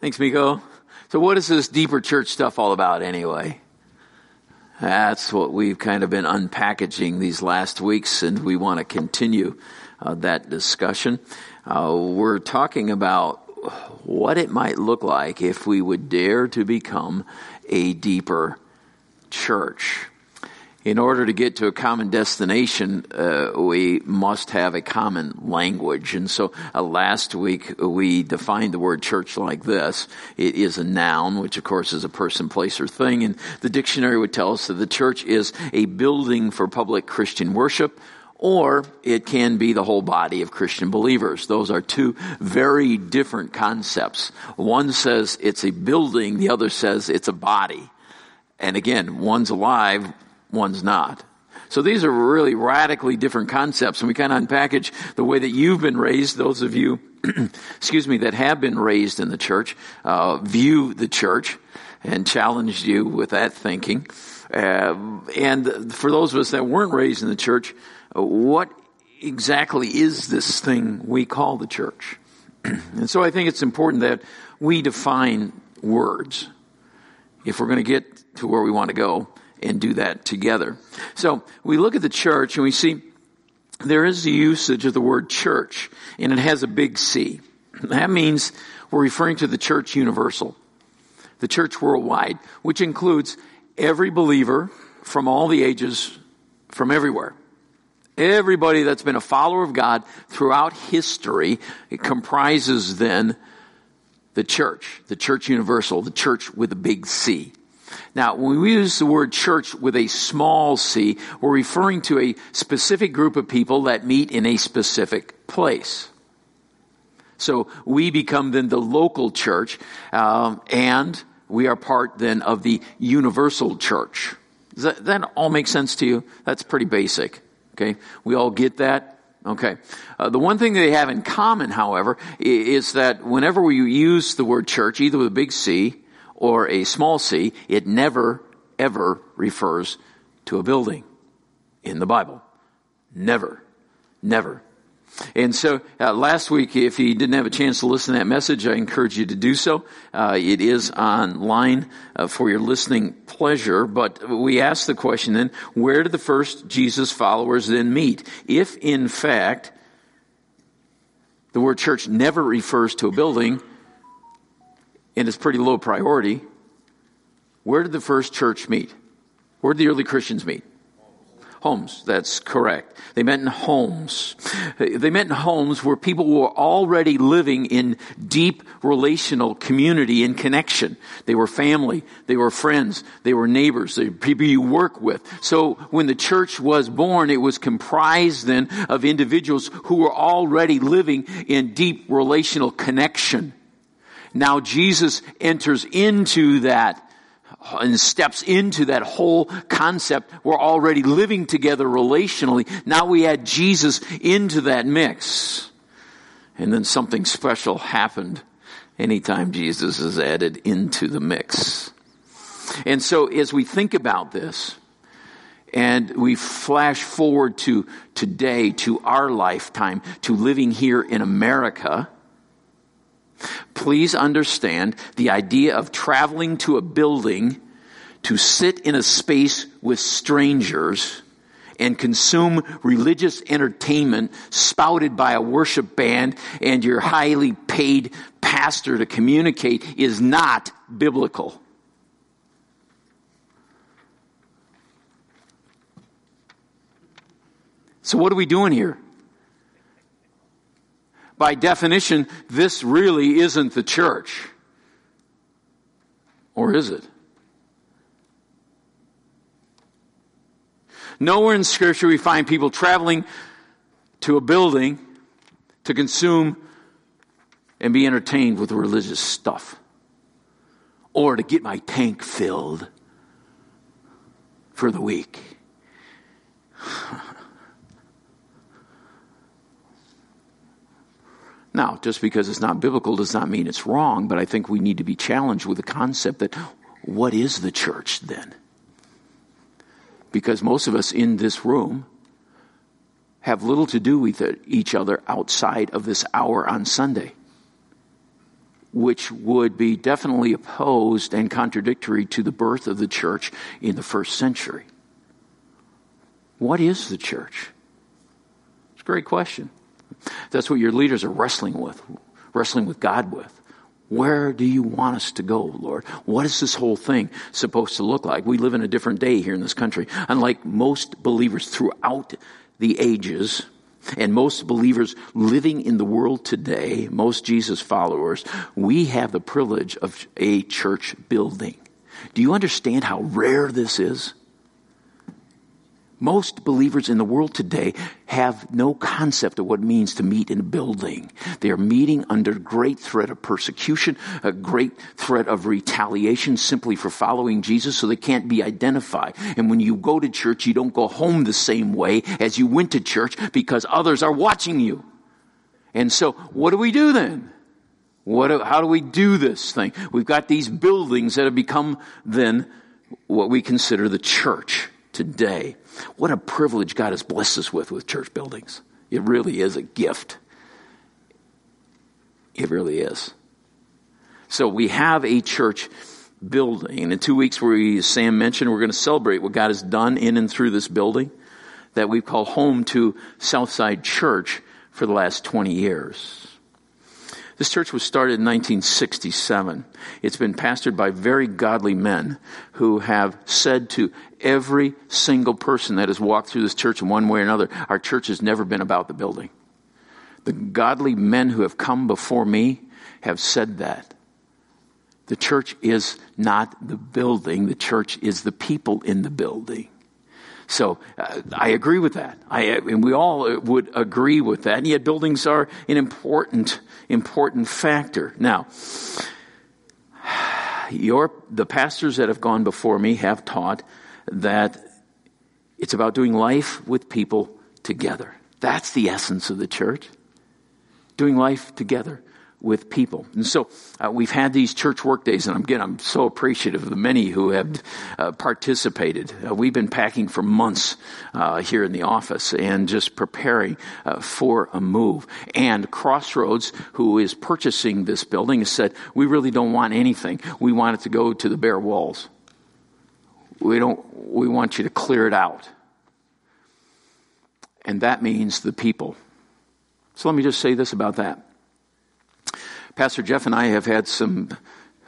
Thanks, Miko. So, what is this deeper church stuff all about anyway? That's what we've kind of been unpackaging these last weeks, and we want to continue uh, that discussion. Uh, we're talking about what it might look like if we would dare to become a deeper church in order to get to a common destination, uh, we must have a common language. And so uh, last week we defined the word church like this. It is a noun, which of course is a person, place, or thing. And the dictionary would tell us that the church is a building for public Christian worship or it can be the whole body of Christian believers. Those are two very different concepts. One says it's a building, the other says it's a body. And again, one's alive, one's not. So these are really radically different concepts, and we kind of unpackage the way that you've been raised. Those of you, excuse me, that have been raised in the church, uh, view the church, and challenged you with that thinking. Uh, and for those of us that weren't raised in the church, uh, what exactly is this thing we call the church? and so I think it's important that we define words if we're going to get to where we want to go and do that together. So we look at the church and we see there is the usage of the word church and it has a big C. That means we're referring to the church universal, the church worldwide, which includes every believer from all the ages, from everywhere. Everybody that's been a follower of God throughout history, it comprises then the church, the church universal, the church with a big C. Now, when we use the word church with a small c, we're referring to a specific group of people that meet in a specific place. So we become then the local church, um, and we are part then of the universal church. Does that, that all make sense to you? That's pretty basic. Okay, we all get that. Okay. Uh, the one thing they have in common, however, is that whenever we use the word church, either with a big C or a small c, it never, ever refers to a building in the Bible. Never. Never. And so uh, last week, if you didn't have a chance to listen to that message, I encourage you to do so. Uh, it is online uh, for your listening pleasure. But we asked the question then, where did the first Jesus followers then meet? If in fact the word church never refers to a building, and it's pretty low priority. Where did the first church meet? Where did the early Christians meet? Homes. That's correct. They met in homes. They met in homes where people were already living in deep relational community and connection. They were family. They were friends. They were neighbors. They were people you work with. So when the church was born, it was comprised then of individuals who were already living in deep relational connection. Now Jesus enters into that and steps into that whole concept. We're already living together relationally. Now we add Jesus into that mix. And then something special happened anytime Jesus is added into the mix. And so as we think about this, and we flash forward to today, to our lifetime, to living here in America, Please understand the idea of traveling to a building to sit in a space with strangers and consume religious entertainment spouted by a worship band and your highly paid pastor to communicate is not biblical. So, what are we doing here? By definition, this really isn't the church. Or is it? Nowhere in Scripture we find people traveling to a building to consume and be entertained with religious stuff or to get my tank filled for the week. Now, just because it's not biblical does not mean it's wrong, but I think we need to be challenged with the concept that what is the church then? Because most of us in this room have little to do with each other outside of this hour on Sunday. which would be definitely opposed and contradictory to the birth of the church in the first century. What is the church? It's a great question. That's what your leaders are wrestling with, wrestling with God with. Where do you want us to go, Lord? What is this whole thing supposed to look like? We live in a different day here in this country. Unlike most believers throughout the ages, and most believers living in the world today, most Jesus followers, we have the privilege of a church building. Do you understand how rare this is? Most believers in the world today have no concept of what it means to meet in a building. They are meeting under great threat of persecution, a great threat of retaliation simply for following Jesus so they can't be identified. And when you go to church, you don't go home the same way as you went to church because others are watching you. And so what do we do then? What, how do we do this thing? We've got these buildings that have become then what we consider the church today. What a privilege God has blessed us with with church buildings. It really is a gift. It really is. So we have a church building. In two weeks, where Sam mentioned, we're going to celebrate what God has done in and through this building that we call home to Southside Church for the last 20 years. This church was started in 1967. It's been pastored by very godly men who have said to every single person that has walked through this church in one way or another, our church has never been about the building. The godly men who have come before me have said that. The church is not the building, the church is the people in the building. So uh, I agree with that. I, and we all would agree with that. And yet buildings are an important, important factor. Now, your, the pastors that have gone before me have taught that it's about doing life with people together. That's the essence of the church. Doing life together with people. And so uh, we've had these church work days, and again, I'm so appreciative of the many who have uh, participated. Uh, we've been packing for months uh, here in the office and just preparing uh, for a move. And Crossroads, who is purchasing this building, has said, we really don't want anything. We want it to go to the bare walls. We don't, we want you to clear it out. And that means the people. So let me just say this about that Pastor Jeff and I have had some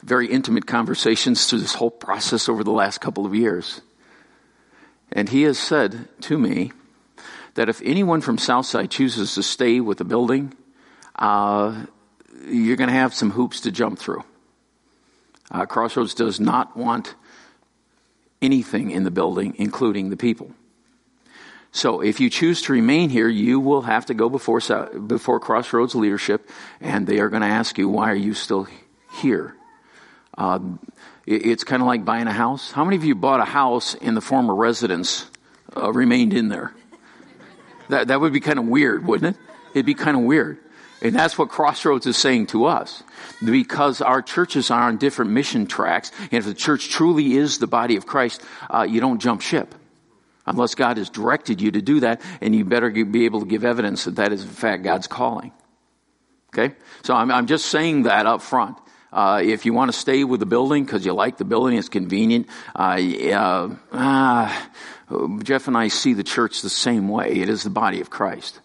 very intimate conversations through this whole process over the last couple of years. And he has said to me that if anyone from Southside chooses to stay with the building, uh, you're going to have some hoops to jump through. Uh, Crossroads does not want anything in the building, including the people. So if you choose to remain here, you will have to go before, before Crossroads leadership, and they are going to ask you, why are you still here? Um, it, it's kind of like buying a house. How many of you bought a house and the former residents uh, remained in there? That, that would be kind of weird, wouldn't it? It'd be kind of weird. And that's what Crossroads is saying to us. Because our churches are on different mission tracks, and if the church truly is the body of Christ, uh, you don't jump ship unless God has directed you to do that, and you better be able to give evidence that that is in fact God's calling. Okay? So I'm, I'm just saying that up front. Uh, if you want to stay with the building because you like the building, it's convenient. Uh, uh, Jeff and I see the church the same way. It is the body of Christ.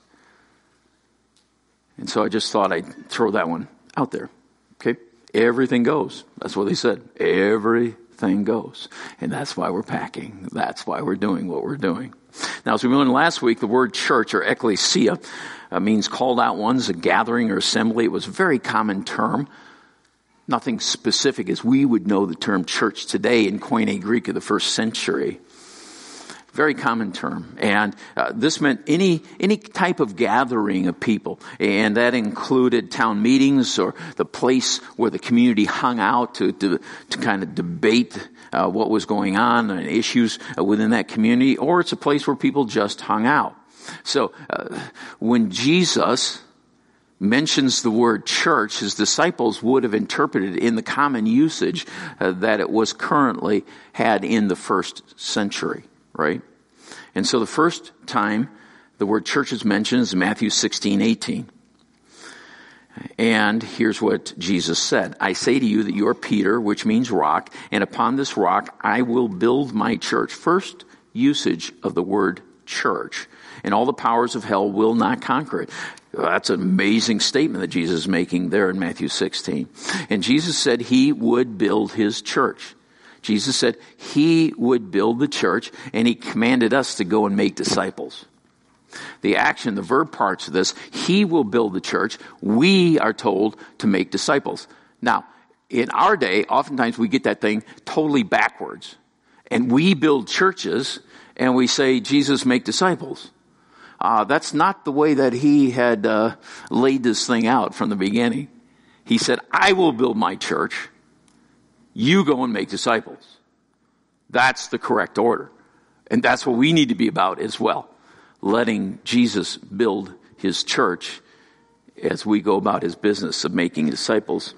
And so I just thought I'd throw that one out there. Okay? Everything goes. That's what they said. Every thing goes. And that's why we're packing. That's why we're doing what we're doing. Now, as we learned last week, the word church or ecclesia uh, means called out ones, a gathering or assembly. It was a very common term. Nothing specific as we would know the term church today in Koine Greek of the first century very common term. And uh, this meant any, any type of gathering of people. And that included town meetings or the place where the community hung out to, to, to kind of debate uh, what was going on and issues uh, within that community. Or it's a place where people just hung out. So uh, when Jesus mentions the word church, his disciples would have interpreted in the common usage uh, that it was currently had in the first century right? And so the first time the word church is mentioned is Matthew 16, 18. And here's what Jesus said. I say to you that you are Peter, which means rock, and upon this rock I will build my church. First usage of the word church. And all the powers of hell will not conquer it. That's an amazing statement that Jesus is making there in Matthew 16. And Jesus said he would build his church. Jesus said he would build the church and he commanded us to go and make disciples. The action, the verb parts of this, he will build the church. We are told to make disciples. Now, in our day, oftentimes we get that thing totally backwards. And we build churches and we say, Jesus, make disciples. Uh, that's not the way that he had uh, laid this thing out from the beginning. He said, I will build my church. You go and make disciples. That's the correct order. And that's what we need to be about as well. Letting Jesus build his church as we go about his business of making disciples.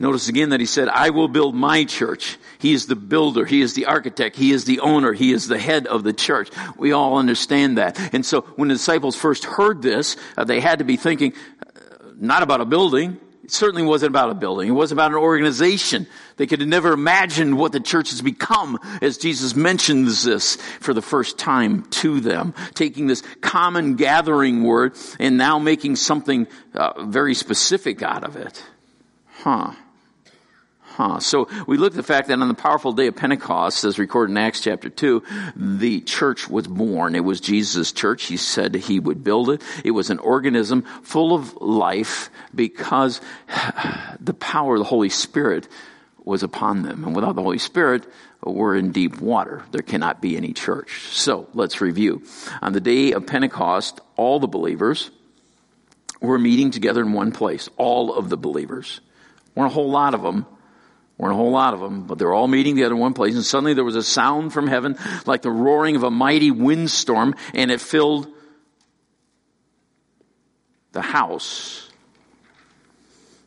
Notice again that he said, I will build my church. He is the builder. He is the architect. He is the owner. He is the head of the church. We all understand that. And so when the disciples first heard this, uh, they had to be thinking, uh, not about a building. It certainly wasn't about a building. It wasn't about an organization. They could have never imagined what the church has become as Jesus mentions this for the first time to them, taking this common gathering word and now making something uh, very specific out of it. Huh. Huh. So we look at the fact that on the powerful day of Pentecost, as recorded in Acts chapter 2, the church was born. It was Jesus' church. He said he would build it. It was an organism full of life because the power of the Holy Spirit was upon them. And without the Holy Spirit, we're in deep water. There cannot be any church. So let's review. On the day of Pentecost, all the believers were meeting together in one place. All of the believers weren't a whole lot of them. Weren't a whole lot of them, but they're all meeting together in one place. And suddenly there was a sound from heaven like the roaring of a mighty windstorm, and it filled the house.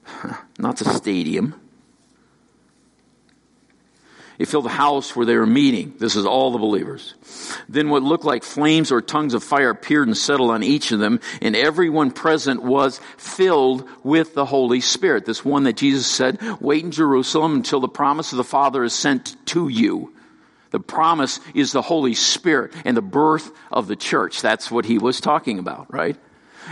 Not the stadium. It filled the house where they were meeting. This is all the believers. Then what looked like flames or tongues of fire appeared and settled on each of them, and everyone present was filled with the Holy Spirit. This one that Jesus said, wait in Jerusalem until the promise of the Father is sent to you. The promise is the Holy Spirit and the birth of the church. That's what he was talking about, right?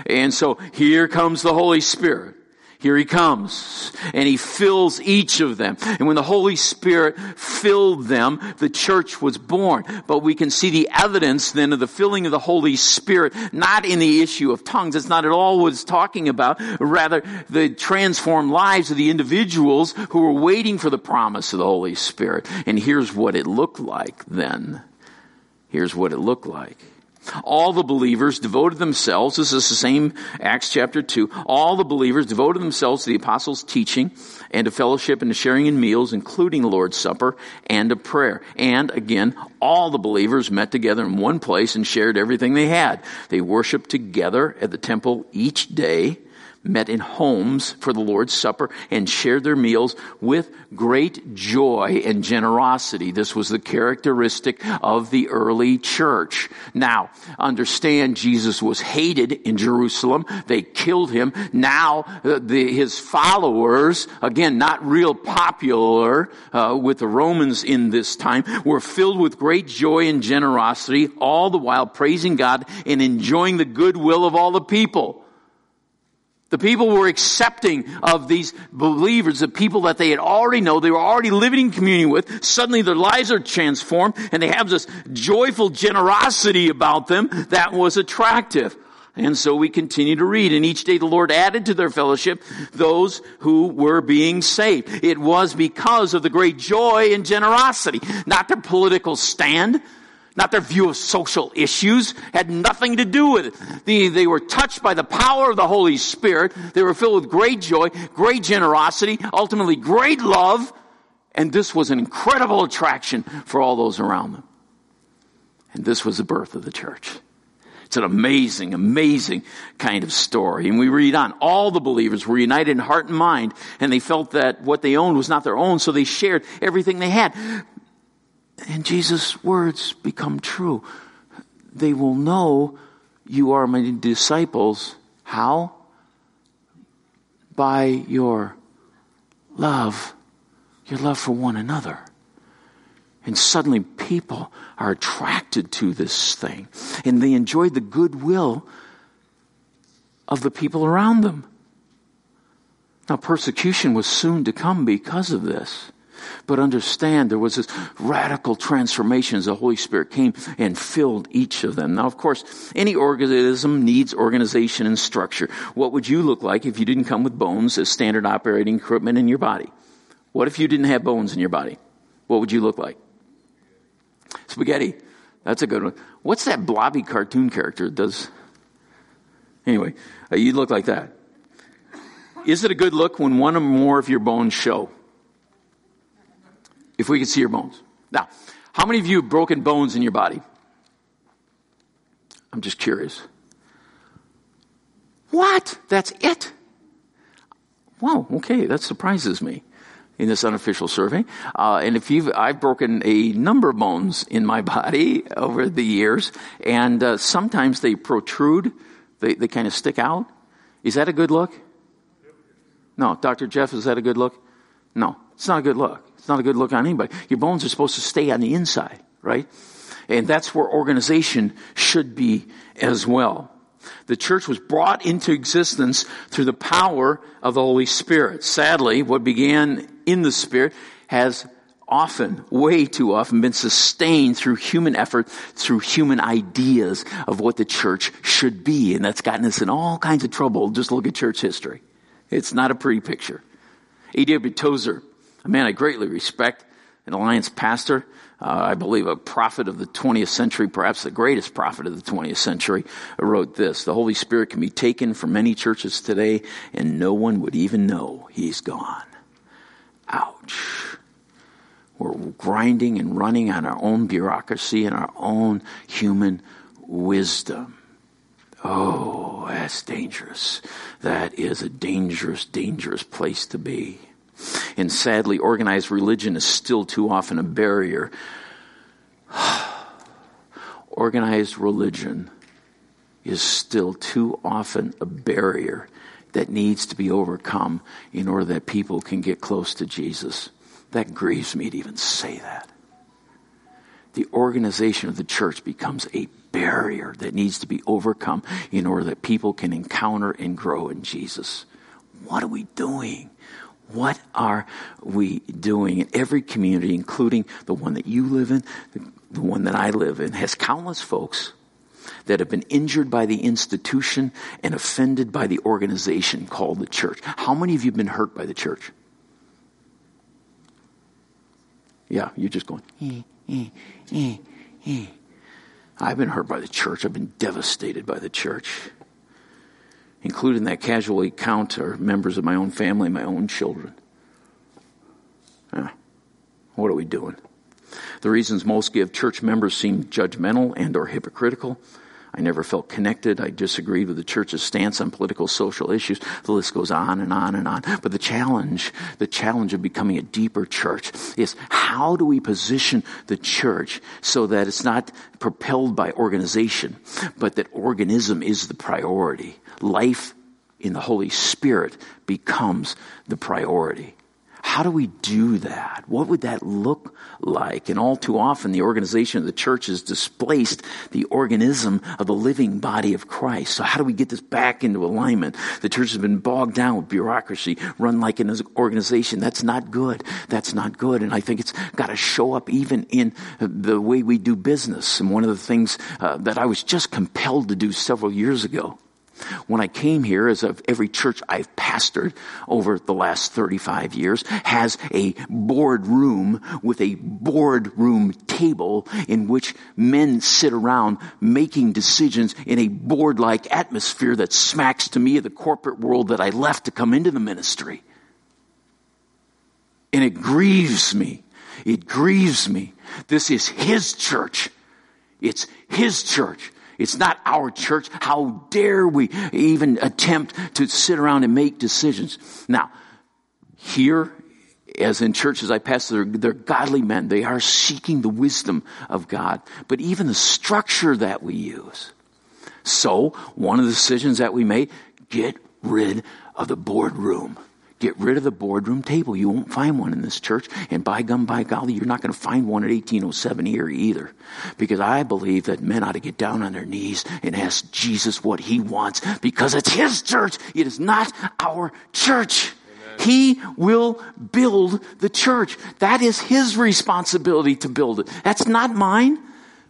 And so here comes the Holy Spirit. Here he comes and he fills each of them. And when the Holy Spirit filled them, the church was born. But we can see the evidence then of the filling of the Holy Spirit, not in the issue of tongues. It's not at all what it's talking about. Rather, the transformed lives of the individuals who were waiting for the promise of the Holy Spirit. And here's what it looked like then. Here's what it looked like. All the believers devoted themselves, this is the same Acts chapter 2, all the believers devoted themselves to the apostles' teaching and to fellowship and to sharing in meals, including the Lord's Supper and to prayer. And again, all the believers met together in one place and shared everything they had. They worshiped together at the temple each day met in homes for the Lord's Supper and shared their meals with great joy and generosity. This was the characteristic of the early church. Now, understand Jesus was hated in Jerusalem. They killed him. Now, uh, the, his followers, again, not real popular uh, with the Romans in this time, were filled with great joy and generosity, all the while praising God and enjoying the goodwill of all the people. The people were accepting of these believers, the people that they had already know, they were already living in communion with. Suddenly their lives are transformed and they have this joyful generosity about them that was attractive. And so we continue to read, and each day the Lord added to their fellowship those who were being saved. It was because of the great joy and generosity, not their political stand, not their view of social issues, had nothing to do with it. They, they were touched by the power of the Holy Spirit. They were filled with great joy, great generosity, ultimately great love, and this was an incredible attraction for all those around them. And this was the birth of the church. It's an amazing, amazing kind of story. And we read on. All the believers were united in heart and mind, and they felt that what they owned was not their own, so they shared everything they had. And Jesus' words become true. They will know you are my disciples. How? by your love, your love for one another. And suddenly people are attracted to this thing and they enjoy the goodwill of the people around them. Now, persecution was soon to come because of this. But understand there was this radical transformation as the Holy Spirit came and filled each of them. Now, of course, any organism needs organization and structure. What would you look like if you didn't come with bones as standard operating equipment in your body? What if you didn't have bones in your body? What would you look like? Spaghetti. That's a good one. What's that blobby cartoon character that does? Anyway, uh, you look like that. Is it a good look when one or more of your bones show? If we could see your bones. Now, how many of you have broken bones in your body? I'm just curious. What? That's it? Wow, okay, that surprises me in this unofficial survey. Uh, and if you've, I've broken a number of bones in my body over the years, and uh, sometimes they protrude, they, they kind of stick out. Is that a good look? No, Dr. Jeff, is that a good look? No, it's not a good look. It's not a good look on anybody. Your bones are supposed to stay on the inside, right? And that's where organization should be as well. The church was brought into existence through the power of the Holy Spirit. Sadly, what began in the Spirit has often, way too often, been sustained through human effort, through human ideas of what the church should be. And that's gotten us in all kinds of trouble. Just look at church history. It's not a pretty picture. A.W. Tozer, a man I greatly respect, an alliance pastor, uh, I believe a prophet of the 20th century, perhaps the greatest prophet of the 20th century, wrote this The Holy Spirit can be taken from many churches today, and no one would even know he's gone. Ouch. We're grinding and running on our own bureaucracy and our own human wisdom. Oh, that's dangerous. That is a dangerous, dangerous place to be. And sadly, organized religion is still too often a barrier. organized religion is still too often a barrier that needs to be overcome in order that people can get close to Jesus. That grieves me to even say that. The organization of the church becomes a barrier that needs to be overcome in order that people can encounter and grow in Jesus. What are we doing? What are we doing in every community, including the one that you live in, the one that I live in, has countless folks that have been injured by the institution and offended by the organization called the church. How many of you have been hurt by the church? Yeah, you're just going, eh, eh, eh, eh. I've been hurt by the church. I've been devastated by the church, including that casualty count are members of my own family, my own children. what are we doing? The reasons most give church members seem judgmental and or hypocritical I never felt connected. I disagreed with the church's stance on political, social issues. The list goes on and on and on. But the challenge, the challenge of becoming a deeper church is how do we position the church so that it's not propelled by organization, but that organism is the priority. Life in the Holy Spirit becomes the priority. How do we do that? What would that look like? And all too often, the organization of the church has displaced the organism of the living body of Christ. So how do we get this back into alignment? The church has been bogged down with bureaucracy, run like an organization. That's not good. That's not good. And I think it's got to show up even in the way we do business. And one of the things uh, that I was just compelled to do several years ago when I came here, as of every church I've pastored over the last 35 years, has a board room with a board room table in which men sit around making decisions in a board-like atmosphere that smacks to me of the corporate world that I left to come into the ministry. And it grieves me. It grieves me. This is His church. It's His church. It's not our church. How dare we even attempt to sit around and make decisions? Now, here, as in churches I pass, they're, they're godly men. They are seeking the wisdom of God. But even the structure that we use. So, one of the decisions that we made, get rid of the boardroom. Get rid of the boardroom table. You won't find one in this church. And by gum, by golly, you're not going to find one at 1807 here either. Because I believe that men ought to get down on their knees and ask Jesus what he wants because it's his church. It is not our church. He will build the church. That is his responsibility to build it. That's not mine.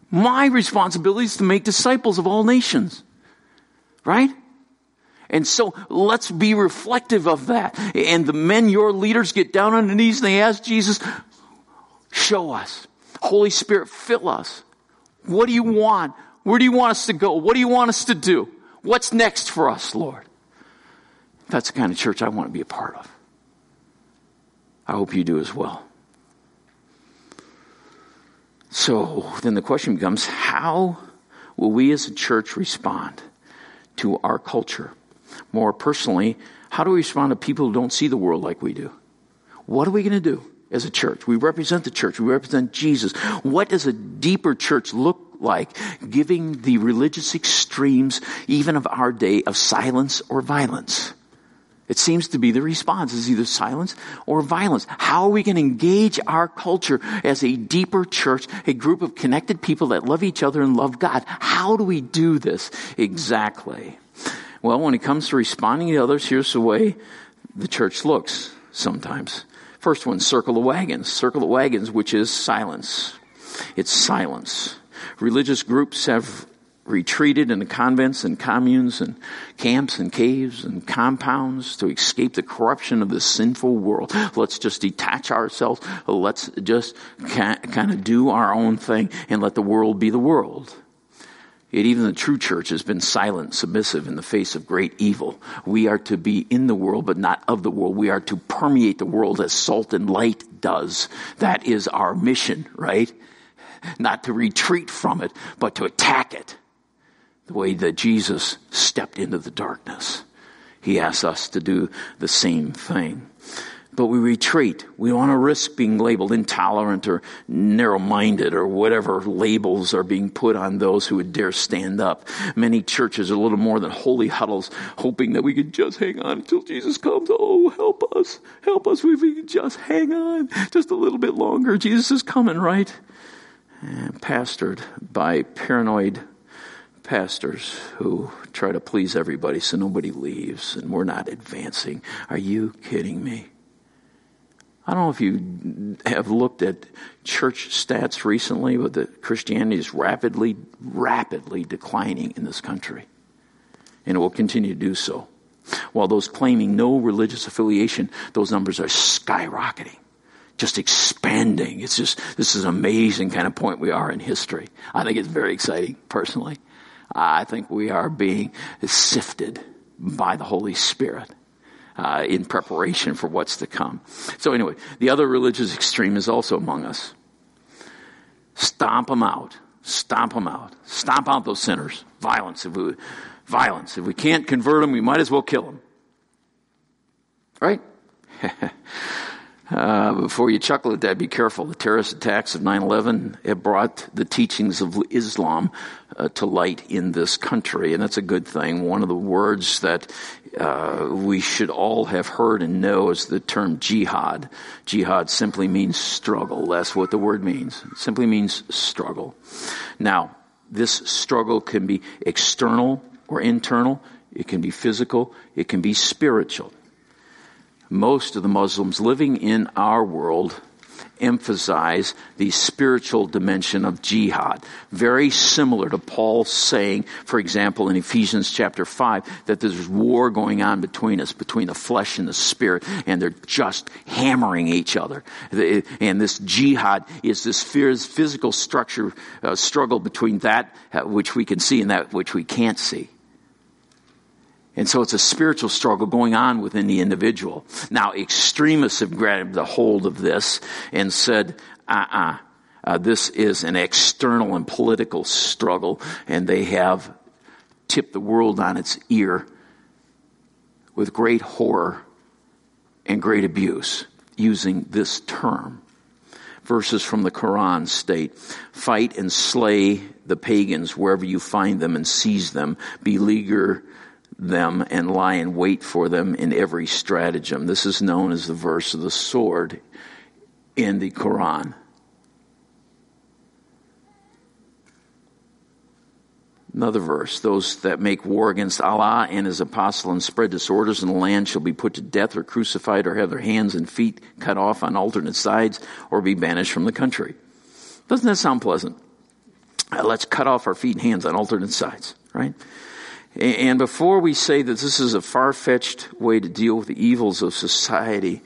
My responsibility is to make disciples of all nations. Right? And so let's be reflective of that. And the men, your leaders, get down on their knees and they ask Jesus, show us. Holy Spirit, fill us. What do you want? Where do you want us to go? What do you want us to do? What's next for us, Lord? That's the kind of church I want to be a part of. I hope you do as well. So then the question becomes how will we as a church respond to our culture? More personally, how do we respond to people who don't see the world like we do? What are we going to do as a church? We represent the church. We represent Jesus. What does a deeper church look like giving the religious extremes, even of our day, of silence or violence? It seems to be the response is either silence or violence. How are we going to engage our culture as a deeper church, a group of connected people that love each other and love God? How do we do this exactly? Well, when it comes to responding to others, here's the way the church looks sometimes. First one, circle the wagons. Circle the wagons, which is silence. It's silence. Religious groups have retreated into convents and communes and camps and caves and compounds to escape the corruption of this sinful world. Let's just detach ourselves. Let's just kind of do our own thing and let the world be the world. Yet even the true church has been silent, submissive in the face of great evil. We are to be in the world, but not of the world. We are to permeate the world as salt and light does. That is our mission, right? Not to retreat from it, but to attack it. The way that Jesus stepped into the darkness. He asks us to do the same thing but we retreat. We don't want to risk being labeled intolerant or narrow minded or whatever labels are being put on those who would dare stand up. Many churches are a little more than holy huddles, hoping that we could just hang on until Jesus comes. Oh, help us. Help us if we could just hang on just a little bit longer. Jesus is coming, right? And pastored by paranoid pastors who try to please everybody so nobody leaves and we're not advancing. Are you kidding me? I don't know if you have looked at church stats recently, but the Christianity is rapidly, rapidly declining in this country. And it will continue to do so. While those claiming no religious affiliation, those numbers are skyrocketing, just expanding. It's just, this is an amazing kind of point we are in history. I think it's very exciting, personally. I think we are being sifted by the Holy Spirit uh, in preparation for what's to come. So anyway, the other religious extreme is also among us. Stomp them out. Stomp them out. Stomp out those sinners. Violence. If we, violence. If we can't convert them, we might as well kill them. Right? Uh, before you chuckle at that, be careful. The terrorist attacks of 9-11 have brought the teachings of Islam uh, to light in this country, and that's a good thing. One of the words that uh, we should all have heard and know is the term jihad. Jihad simply means struggle. That's what the word means. It simply means struggle. Now, this struggle can be external or internal. It can be physical. It can be spiritual most of the Muslims living in our world emphasize the spiritual dimension of jihad. Very similar to Paul saying, for example, in Ephesians chapter 5, that there's war going on between us, between the flesh and the spirit, and they're just hammering each other. And this jihad is this physical structure, uh, struggle between that uh, which we can see and that which we can't see. And so it's a spiritual struggle going on within the individual. Now, extremists have grabbed a hold of this and said, uh-uh, uh, this is an external and political struggle, and they have tipped the world on its ear with great horror and great abuse using this term. Verses from the Quran state, fight and slay the pagans wherever you find them and seize them, beleaguer them and lie in wait for them in every stratagem. This is known as the verse of the sword in the Quran. Another verse, those that make war against Allah and his apostle and spread disorders in the land shall be put to death or crucified or have their hands and feet cut off on alternate sides or be banished from the country. Doesn't that sound pleasant? Uh, let's cut off our feet and hands on alternate sides, right? And before we say that this is a far-fetched way to deal with the evils of society,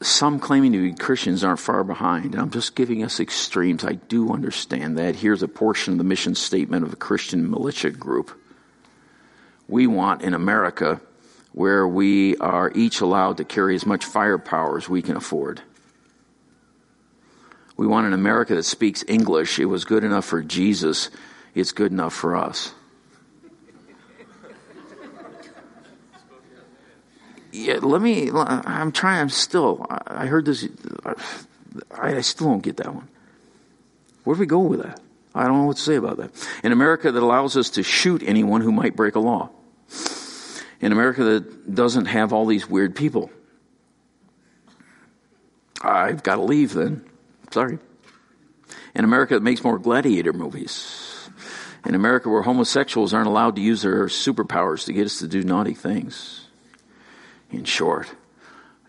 some claiming to be Christians aren't far behind. I'm just giving us extremes. I do understand that. Here's a portion of the mission statement of a Christian militia group. We want in America where we are each allowed to carry as much firepower as we can afford. We want an America that speaks English. It was good enough for Jesus. It's good enough for us. Yeah, let me, I'm trying, I'm still, I heard this, I, I still don't get that one. Where do we go with that? I don't know what to say about that. In America that allows us to shoot anyone who might break a law. In America that doesn't have all these weird people. I've got to leave then. Sorry. In America that makes more gladiator movies. In America where homosexuals aren't allowed to use their superpowers to get us to do naughty things in short,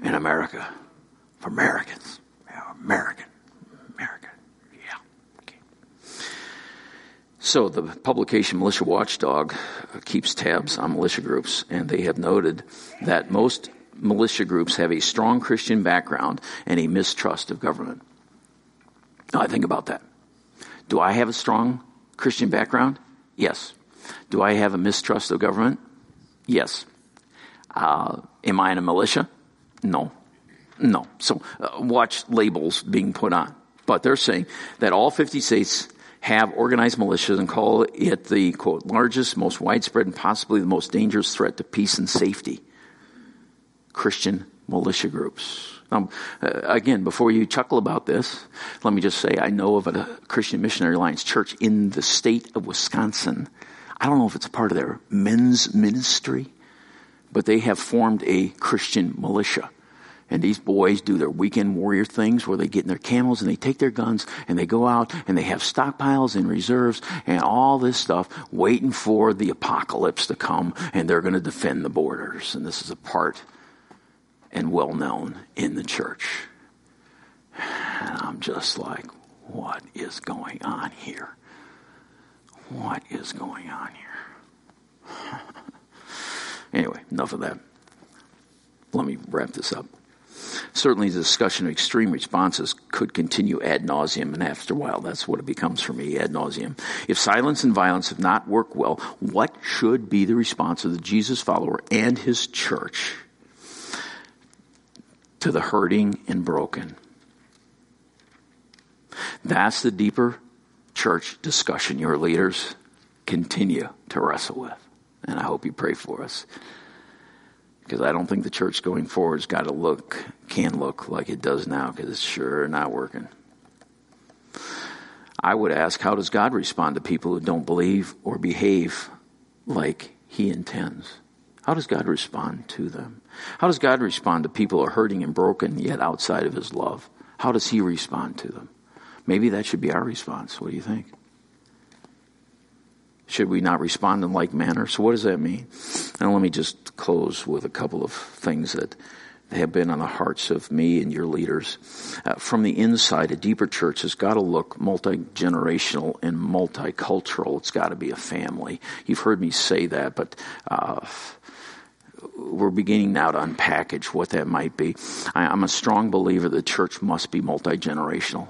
in America, for Americans. Yeah, American. American. Yeah. Okay. So the publication Militia Watchdog uh, keeps tabs on militia groups, and they have noted that most militia groups have a strong Christian background and a mistrust of government. Now I think about that. Do I have a strong Christian background? Yes. Do I have a mistrust of government? Yes. Uh, am I in a militia? No. No. So uh, watch labels being put on. But they're saying that all 50 states have organized militias and call it the quote largest, most widespread, and possibly the most dangerous threat to peace and safety. Christian militia groups. Um, uh, again, before you chuckle about this, let me just say I know of a Christian Missionary Alliance church in the state of Wisconsin. I don't know if it's a part of their men's ministry but they have formed a Christian militia. And these boys do their weekend warrior things where they get in their camels and they take their guns and they go out and they have stockpiles and reserves and all this stuff waiting for the apocalypse to come and they're going to defend the borders. And this is a part and well known in the church. And I'm just like, what is going on here? What is going on here? Anyway, enough of that. Let me wrap this up. Certainly, the discussion of extreme responses could continue ad nauseum, and after a while, that's what it becomes for me ad nauseum. If silence and violence have not worked well, what should be the response of the Jesus follower and his church to the hurting and broken? That's the deeper church discussion your leaders continue to wrestle with. And I hope you pray for us. Because I don't think the church going forward has got to look, can look like it does now, because it's sure not working. I would ask, how does God respond to people who don't believe or behave like He intends? How does God respond to them? How does God respond to people who are hurting and broken yet outside of His love? How does He respond to them? Maybe that should be our response. What do you think? Should we not respond in like manner? So what does that mean? And let me just close with a couple of things that have been on the hearts of me and your leaders. Uh, from the inside, a deeper church has got to look multi-generational and multicultural. It's got to be a family. You've heard me say that, but, uh, we're beginning now to unpackage what that might be. I, I'm a strong believer the church must be multi-generational.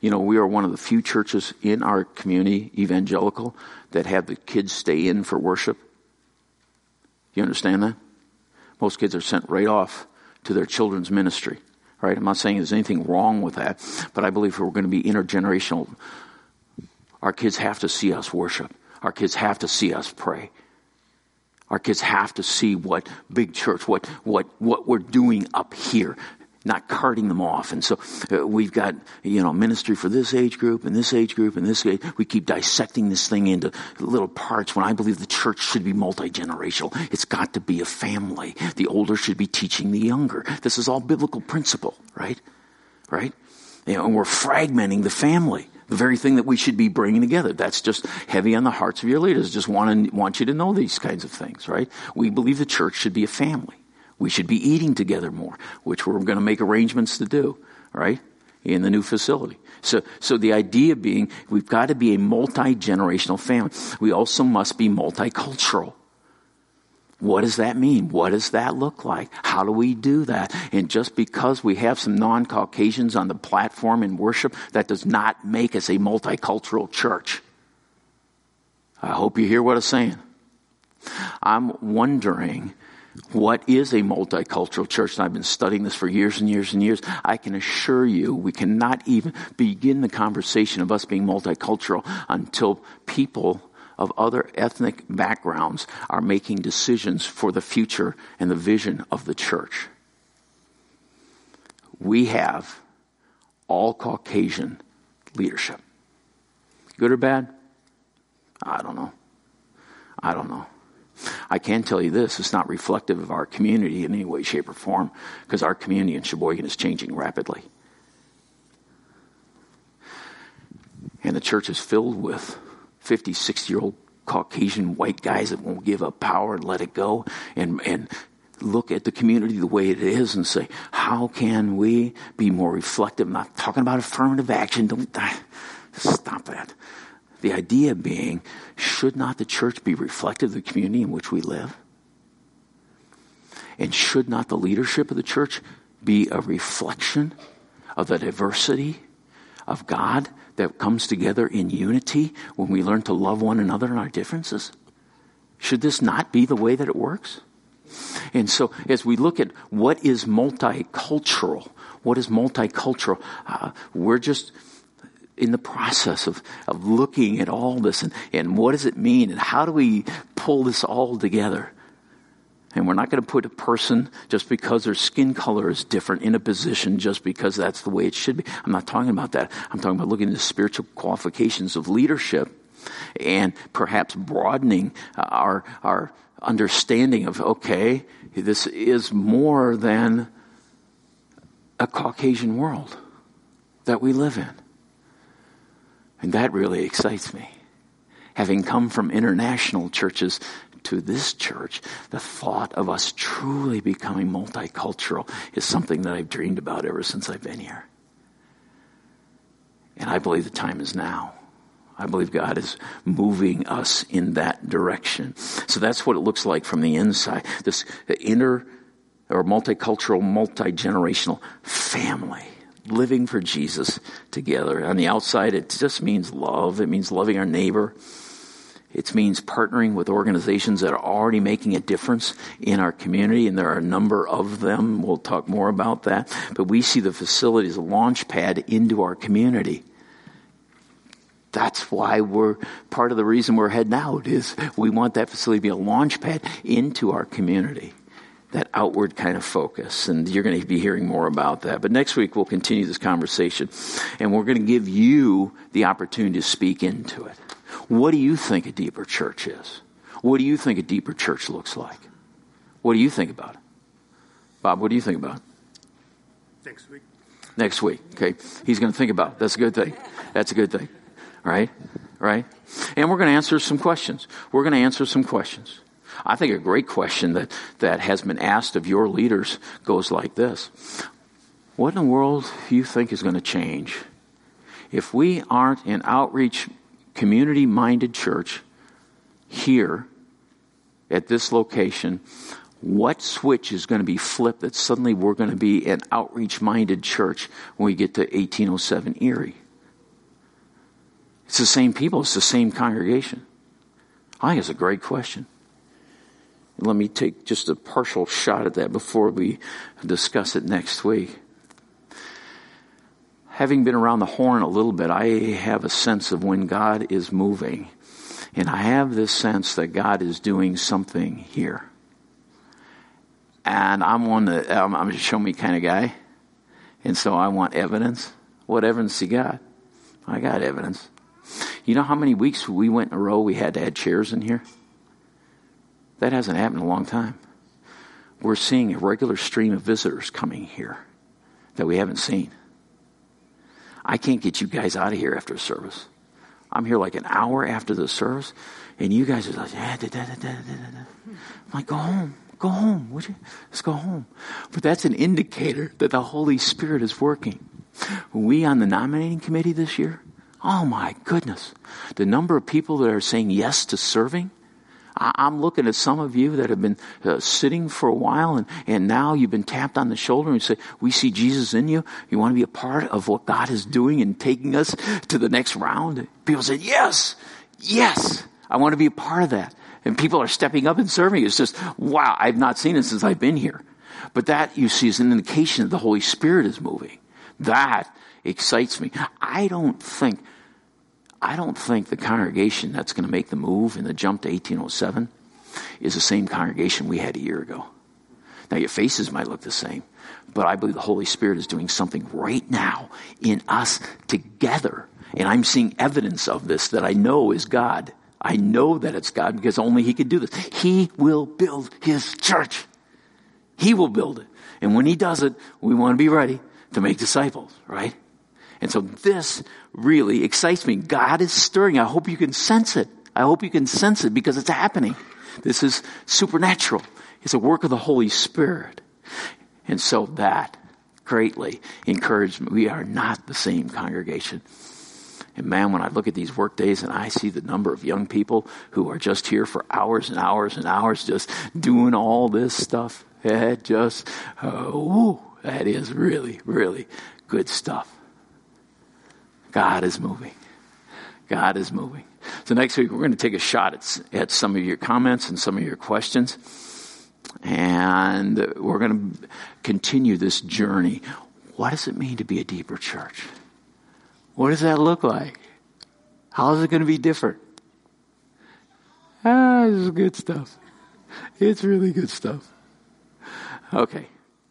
You know, we are one of the few churches in our community, evangelical, that have the kids stay in for worship. You understand that? Most kids are sent right off to their children's ministry. Right? I'm not saying there's anything wrong with that, but I believe if we're going to be intergenerational, our kids have to see us worship. Our kids have to see us pray. Our kids have to see what big church, what, what, what we're doing up here. Not carting them off. And so uh, we've got, you know, ministry for this age group and this age group and this age. We keep dissecting this thing into little parts when I believe the church should be multi-generational. It's got to be a family. The older should be teaching the younger. This is all biblical principle, right? Right? You know, and we're fragmenting the family. The very thing that we should be bringing together. That's just heavy on the hearts of your leaders. Just want, to, want you to know these kinds of things, right? We believe the church should be a family. We should be eating together more, which we're going to make arrangements to do, right? In the new facility. So, so the idea being we've got to be a multi-generational family. We also must be multicultural. What does that mean? What does that look like? How do we do that? And just because we have some non-Caucasians on the platform in worship, that does not make us a multicultural church. I hope you hear what I'm saying. I'm wondering what is a multicultural church? And I've been studying this for years and years and years. I can assure you we cannot even begin the conversation of us being multicultural until people of other ethnic backgrounds are making decisions for the future and the vision of the church. We have all Caucasian leadership. Good or bad? I don't know. I don't know. I can tell you this, it's not reflective of our community in any way, shape, or form, because our community in Sheboygan is changing rapidly. And the church is filled with 50, 60 year old Caucasian white guys that won't give up power and let it go and, and look at the community the way it is and say, how can we be more reflective? I'm not talking about affirmative action. Don't stop that. The idea being, should not the church be reflective of the community in which we live? And should not the leadership of the church be a reflection of the diversity of God that comes together in unity when we learn to love one another in our differences? Should this not be the way that it works? And so, as we look at what is multicultural, what is multicultural, uh, we're just in the process of, of looking at all this and, and what does it mean and how do we pull this all together? And we're not going to put a person just because their skin color is different in a position just because that's the way it should be. I'm not talking about that. I'm talking about looking at the spiritual qualifications of leadership and perhaps broadening uh, our, our understanding of, okay, this is more than a Caucasian world that we live in. And that really excites me. Having come from international churches to this church, the thought of us truly becoming multicultural is something that I've dreamed about ever since I've been here. And I believe the time is now. I believe God is moving us in that direction. So that's what it looks like from the inside. This inner or multicultural, multi-generational family living for Jesus together. On the outside, it just means love. It means loving our neighbor. It means partnering with organizations that are already making a difference in our community, and there are a number of them. We'll talk more about that. But we see the facility as a launch pad into our community. That's why we're part of the reason we're heading out is we want that facility to be a launch pad into our community that outward kind of focus. And you're going to be hearing more about that. But next week we'll continue this conversation and we're going to give you the opportunity to speak into it. What do you think a deeper church is? What do you think a deeper church looks like? What do you think about it? Bob, what do you think about it? Next week. Next week. Okay. He's going to think about it. That's a good thing. That's a good thing. Right? Right? And we're going to answer some questions. We're going to answer some questions. I think a great question that, that has been asked of your leaders goes like this. What in the world do you think is going to change if we aren't an outreach, community minded church here at this location? What switch is going to be flipped that suddenly we're going to be an outreach minded church when we get to 1807 Erie? It's the same people, it's the same congregation. I think it's a great question. Let me take just a partial shot at that before we discuss it next week. Having been around the horn a little bit, I have a sense of when God is moving. And I have this sense that God is doing something here. And I'm one that, I'm, I'm a show me kind of guy. And so I want evidence. What evidence you got? I got evidence. You know how many weeks we went in a row we had to add chairs in here? That hasn't happened in a long time. We're seeing a regular stream of visitors coming here that we haven't seen. I can't get you guys out of here after the service. I'm here like an hour after the service, and you guys are like, da, da, da, da, da, da. I'm like, go home, go home, would you? Let's go home. But that's an indicator that the Holy Spirit is working. We on the nominating committee this year, oh my goodness, the number of people that are saying yes to serving I'm looking at some of you that have been uh, sitting for a while and, and now you've been tapped on the shoulder and say, we see Jesus in you. You want to be a part of what God is doing and taking us to the next round? People say, yes, yes, I want to be a part of that. And people are stepping up and serving. It's just, wow, I've not seen it since I've been here. But that you see is an indication that the Holy Spirit is moving. That excites me. I don't think I don't think the congregation that's going to make the move and the jump to 1807 is the same congregation we had a year ago. Now, your faces might look the same, but I believe the Holy Spirit is doing something right now in us together. And I'm seeing evidence of this that I know is God. I know that it's God because only He can do this. He will build His church. He will build it. And when He does it, we want to be ready to make disciples, right? And so this really excites me. God is stirring. I hope you can sense it. I hope you can sense it because it's happening. This is supernatural. It's a work of the Holy Spirit. And so that greatly encouraged me. We are not the same congregation. And man, when I look at these work days and I see the number of young people who are just here for hours and hours and hours just doing all this stuff, it just, oh, that is really, really good stuff. God is moving. God is moving. So next week we're going to take a shot at, at some of your comments and some of your questions. And we're going to continue this journey. What does it mean to be a deeper church? What does that look like? How is it going to be different? Ah, this is good stuff. It's really good stuff. Okay.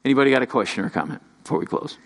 Anybody got a question or comment before we close?